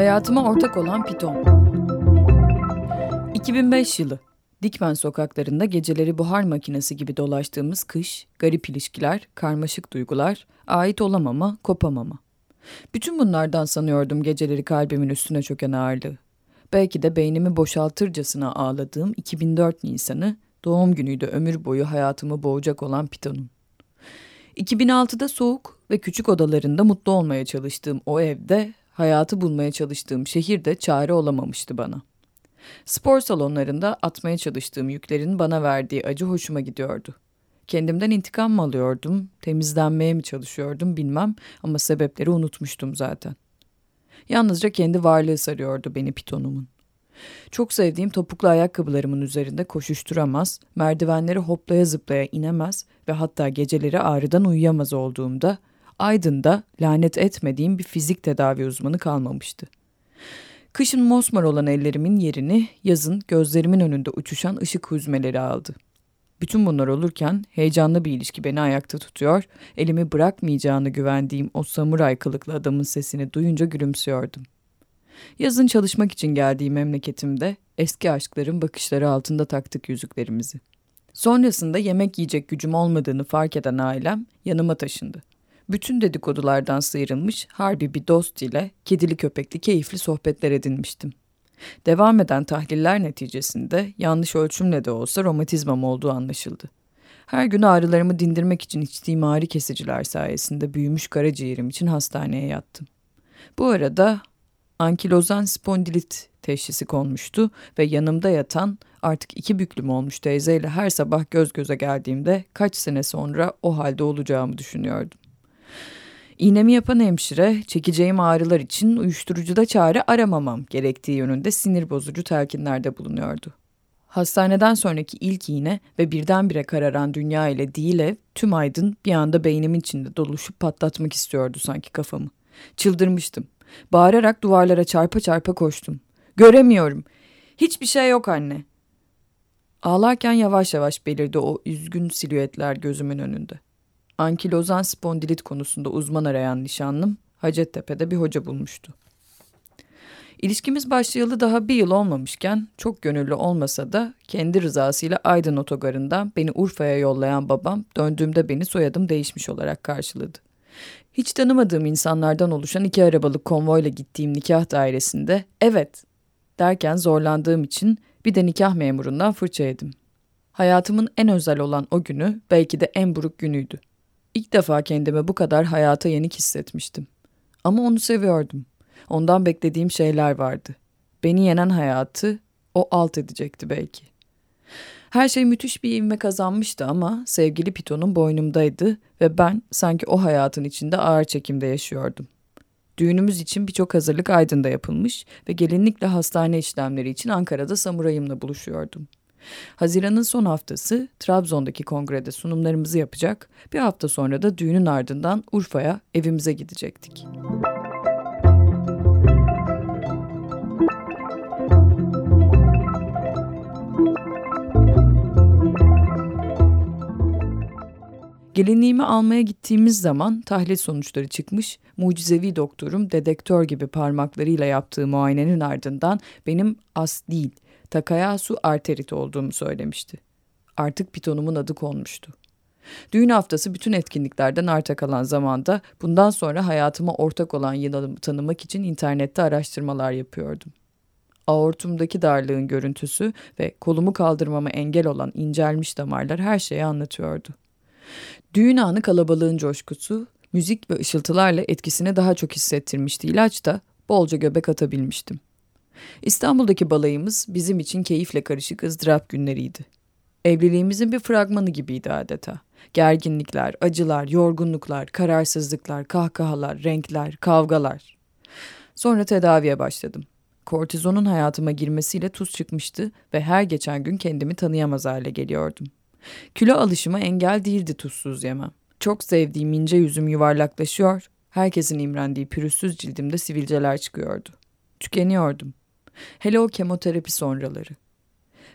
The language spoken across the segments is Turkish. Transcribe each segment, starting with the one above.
Hayatıma ortak olan piton. 2005 yılı. Dikmen sokaklarında geceleri buhar makinesi gibi dolaştığımız kış, garip ilişkiler, karmaşık duygular, ait olamama, kopamama. Bütün bunlardan sanıyordum geceleri kalbimin üstüne çöken ağırlığı. Belki de beynimi boşaltırcasına ağladığım 2004 Nisan'ı doğum günüydü ömür boyu hayatımı boğacak olan pitonun. 2006'da soğuk ve küçük odalarında mutlu olmaya çalıştığım o evde hayatı bulmaya çalıştığım şehirde çare olamamıştı bana. Spor salonlarında atmaya çalıştığım yüklerin bana verdiği acı hoşuma gidiyordu. Kendimden intikam mı alıyordum, temizlenmeye mi çalışıyordum bilmem ama sebepleri unutmuştum zaten. Yalnızca kendi varlığı sarıyordu beni pitonumun. Çok sevdiğim topuklu ayakkabılarımın üzerinde koşuşturamaz, merdivenleri hoplaya zıplaya inemez ve hatta geceleri ağrıdan uyuyamaz olduğumda Aydın'da lanet etmediğim bir fizik tedavi uzmanı kalmamıştı. Kışın mosmor olan ellerimin yerini yazın gözlerimin önünde uçuşan ışık hüzmeleri aldı. Bütün bunlar olurken heyecanlı bir ilişki beni ayakta tutuyor, elimi bırakmayacağını güvendiğim o samuray kılıklı adamın sesini duyunca gülümsüyordum. Yazın çalışmak için geldiğim memleketimde eski aşkların bakışları altında taktık yüzüklerimizi. Sonrasında yemek yiyecek gücüm olmadığını fark eden ailem yanıma taşındı. Bütün dedikodulardan sıyrılmış harbi bir dost ile kedili köpekli keyifli sohbetler edinmiştim. Devam eden tahliller neticesinde yanlış ölçümle de olsa romatizmam olduğu anlaşıldı. Her gün ağrılarımı dindirmek için içtiğim ağrı kesiciler sayesinde büyümüş karaciğerim için hastaneye yattım. Bu arada ankilozan spondilit teşhisi konmuştu ve yanımda yatan artık iki büklüm olmuş teyzeyle her sabah göz göze geldiğimde kaç sene sonra o halde olacağımı düşünüyordum. İğnemi yapan hemşire çekeceğim ağrılar için uyuşturucuda çare aramamam gerektiği yönünde sinir bozucu telkinlerde bulunuyordu. Hastaneden sonraki ilk iğne ve birdenbire kararan dünya ile değil ev, tüm aydın bir anda beynimin içinde doluşup patlatmak istiyordu sanki kafamı. Çıldırmıştım. Bağırarak duvarlara çarpa çarpa koştum. Göremiyorum. Hiçbir şey yok anne. Ağlarken yavaş yavaş belirdi o üzgün silüetler gözümün önünde. Ankilozan spondilit konusunda uzman arayan nişanlım Hacettepe'de bir hoca bulmuştu. İlişkimiz başlayalı daha bir yıl olmamışken çok gönüllü olmasa da kendi rızasıyla Aydın otogarından beni Urfa'ya yollayan babam döndüğümde beni soyadım değişmiş olarak karşıladı. Hiç tanımadığım insanlardan oluşan iki arabalık konvoyla gittiğim nikah dairesinde evet derken zorlandığım için bir de nikah memurundan fırça yedim. Hayatımın en özel olan o günü belki de en buruk günüydü. İlk defa kendimi bu kadar hayata yenik hissetmiştim. Ama onu seviyordum. Ondan beklediğim şeyler vardı. Beni yenen hayatı o alt edecekti belki. Her şey müthiş bir ivme kazanmıştı ama sevgili Piton'un boynumdaydı ve ben sanki o hayatın içinde ağır çekimde yaşıyordum. Düğünümüz için birçok hazırlık Aydın'da yapılmış ve gelinlikle hastane işlemleri için Ankara'da samurayımla buluşuyordum. Haziran'ın son haftası Trabzon'daki kongrede sunumlarımızı yapacak, bir hafta sonra da düğünün ardından Urfa'ya evimize gidecektik. Gelinliğimi almaya gittiğimiz zaman tahlil sonuçları çıkmış, mucizevi doktorum dedektör gibi parmaklarıyla yaptığı muayenenin ardından benim as değil, Takayasu arterit olduğumu söylemişti. Artık pitonumun adı konmuştu. Düğün haftası bütün etkinliklerden arta kalan zamanda bundan sonra hayatıma ortak olan yılanımı tanımak için internette araştırmalar yapıyordum. Aortumdaki darlığın görüntüsü ve kolumu kaldırmama engel olan incelmiş damarlar her şeyi anlatıyordu. Düğün anı kalabalığın coşkusu, müzik ve ışıltılarla etkisini daha çok hissettirmişti. İlaçta bolca göbek atabilmiştim. İstanbul'daki balayımız bizim için keyifle karışık ızdırap günleriydi. Evliliğimizin bir fragmanı gibiydi adeta. Gerginlikler, acılar, yorgunluklar, kararsızlıklar, kahkahalar, renkler, kavgalar. Sonra tedaviye başladım. Kortizonun hayatıma girmesiyle tuz çıkmıştı ve her geçen gün kendimi tanıyamaz hale geliyordum. Kilo alışıma engel değildi tuzsuz yemem. Çok sevdiğim ince yüzüm yuvarlaklaşıyor, herkesin imrendiği pürüzsüz cildimde sivilceler çıkıyordu. Tükeniyordum. Hele o kemoterapi sonraları.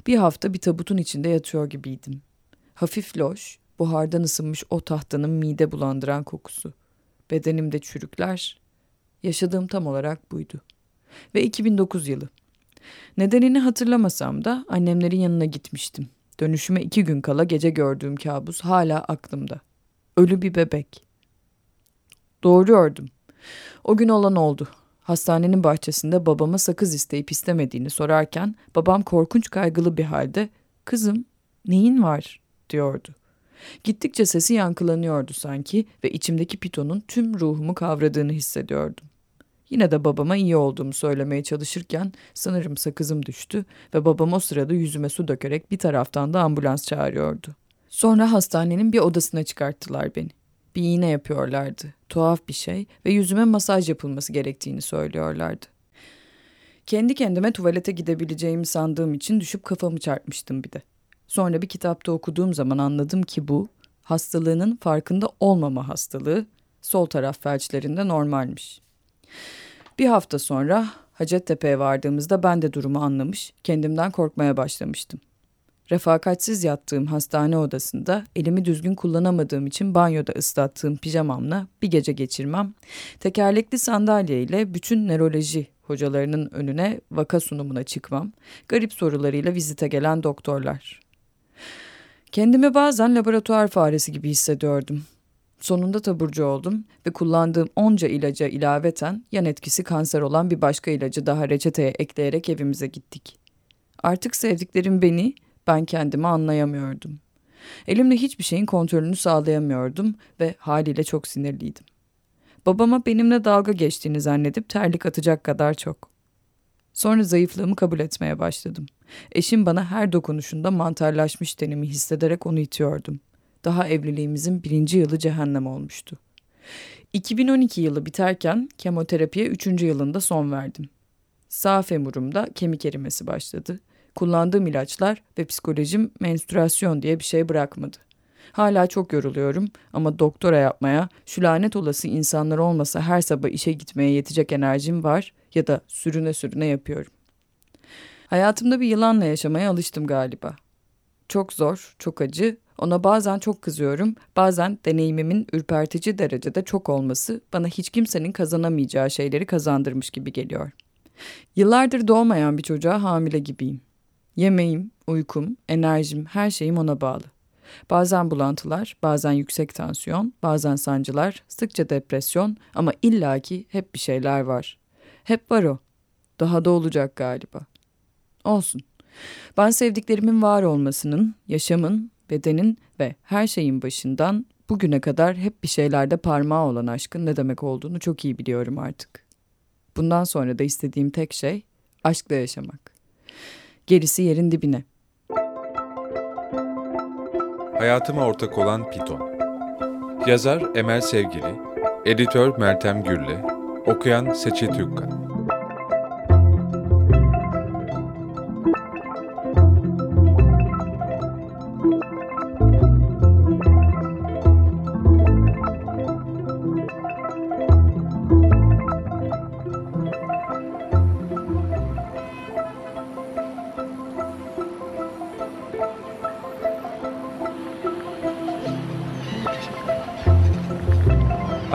Bir hafta bir tabutun içinde yatıyor gibiydim. Hafif loş, buhardan ısınmış o tahtanın mide bulandıran kokusu. Bedenimde çürükler. Yaşadığım tam olarak buydu. Ve 2009 yılı. Nedenini hatırlamasam da annemlerin yanına gitmiştim. Dönüşüme iki gün kala gece gördüğüm kabus hala aklımda. Ölü bir bebek. Doğuruyordum. O gün olan oldu. Hastanenin bahçesinde babama sakız isteyip istemediğini sorarken babam korkunç kaygılı bir halde "Kızım, neyin var?" diyordu. Gittikçe sesi yankılanıyordu sanki ve içimdeki pitonun tüm ruhumu kavradığını hissediyordum. Yine de babama iyi olduğumu söylemeye çalışırken sanırım sakızım düştü ve babam o sırada yüzüme su dökerek bir taraftan da ambulans çağırıyordu. Sonra hastanenin bir odasına çıkarttılar beni. Bir iğne yapıyorlardı. Tuhaf bir şey ve yüzüme masaj yapılması gerektiğini söylüyorlardı. Kendi kendime tuvalete gidebileceğimi sandığım için düşüp kafamı çarpmıştım bir de. Sonra bir kitapta okuduğum zaman anladım ki bu hastalığının farkında olmama hastalığı sol taraf felçlerinde normalmiş. Bir hafta sonra Hacettepe'ye vardığımızda ben de durumu anlamış, kendimden korkmaya başlamıştım. Refakatsiz yattığım hastane odasında elimi düzgün kullanamadığım için banyoda ıslattığım pijamamla bir gece geçirmem, tekerlekli sandalye ile bütün nöroloji hocalarının önüne vaka sunumuna çıkmam, garip sorularıyla vizite gelen doktorlar. Kendimi bazen laboratuvar faresi gibi hissediyordum. Sonunda taburcu oldum ve kullandığım onca ilaca ilaveten yan etkisi kanser olan bir başka ilacı daha reçeteye ekleyerek evimize gittik. Artık sevdiklerim beni, ben kendimi anlayamıyordum. Elimle hiçbir şeyin kontrolünü sağlayamıyordum ve haliyle çok sinirliydim. Babama benimle dalga geçtiğini zannedip terlik atacak kadar çok. Sonra zayıflığımı kabul etmeye başladım. Eşim bana her dokunuşunda mantarlaşmış tenimi hissederek onu itiyordum. Daha evliliğimizin birinci yılı cehennem olmuştu. 2012 yılı biterken kemoterapiye üçüncü yılında son verdim. Sağ femurumda kemik erimesi başladı. Kullandığım ilaçlar ve psikolojim menstrüasyon diye bir şey bırakmadı. Hala çok yoruluyorum ama doktora yapmaya, şu lanet olası insanlar olmasa her sabah işe gitmeye yetecek enerjim var ya da sürüne sürüne yapıyorum. Hayatımda bir yılanla yaşamaya alıştım galiba. Çok zor, çok acı. Ona bazen çok kızıyorum, bazen deneyimimin ürpertici derecede çok olması bana hiç kimsenin kazanamayacağı şeyleri kazandırmış gibi geliyor. Yıllardır doğmayan bir çocuğa hamile gibiyim. Yemeğim, uykum, enerjim, her şeyim ona bağlı. Bazen bulantılar, bazen yüksek tansiyon, bazen sancılar, sıkça depresyon ama illaki hep bir şeyler var. Hep var o. Daha da olacak galiba. Olsun. Ben sevdiklerimin var olmasının, yaşamın, bedenin ve her şeyin başından bugüne kadar hep bir şeylerde parmağı olan aşkın ne demek olduğunu çok iyi biliyorum artık. Bundan sonra da istediğim tek şey aşkla yaşamak. Gerisi yerin dibine. Hayatıma ortak olan Piton. Yazar Emel Sevgili, editör Meltem Gürle, okuyan Seçil Türkkan.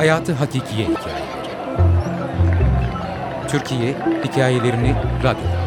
Hayatı Hakikiye Hikayeleri Türkiye Hikayelerini Radyo'da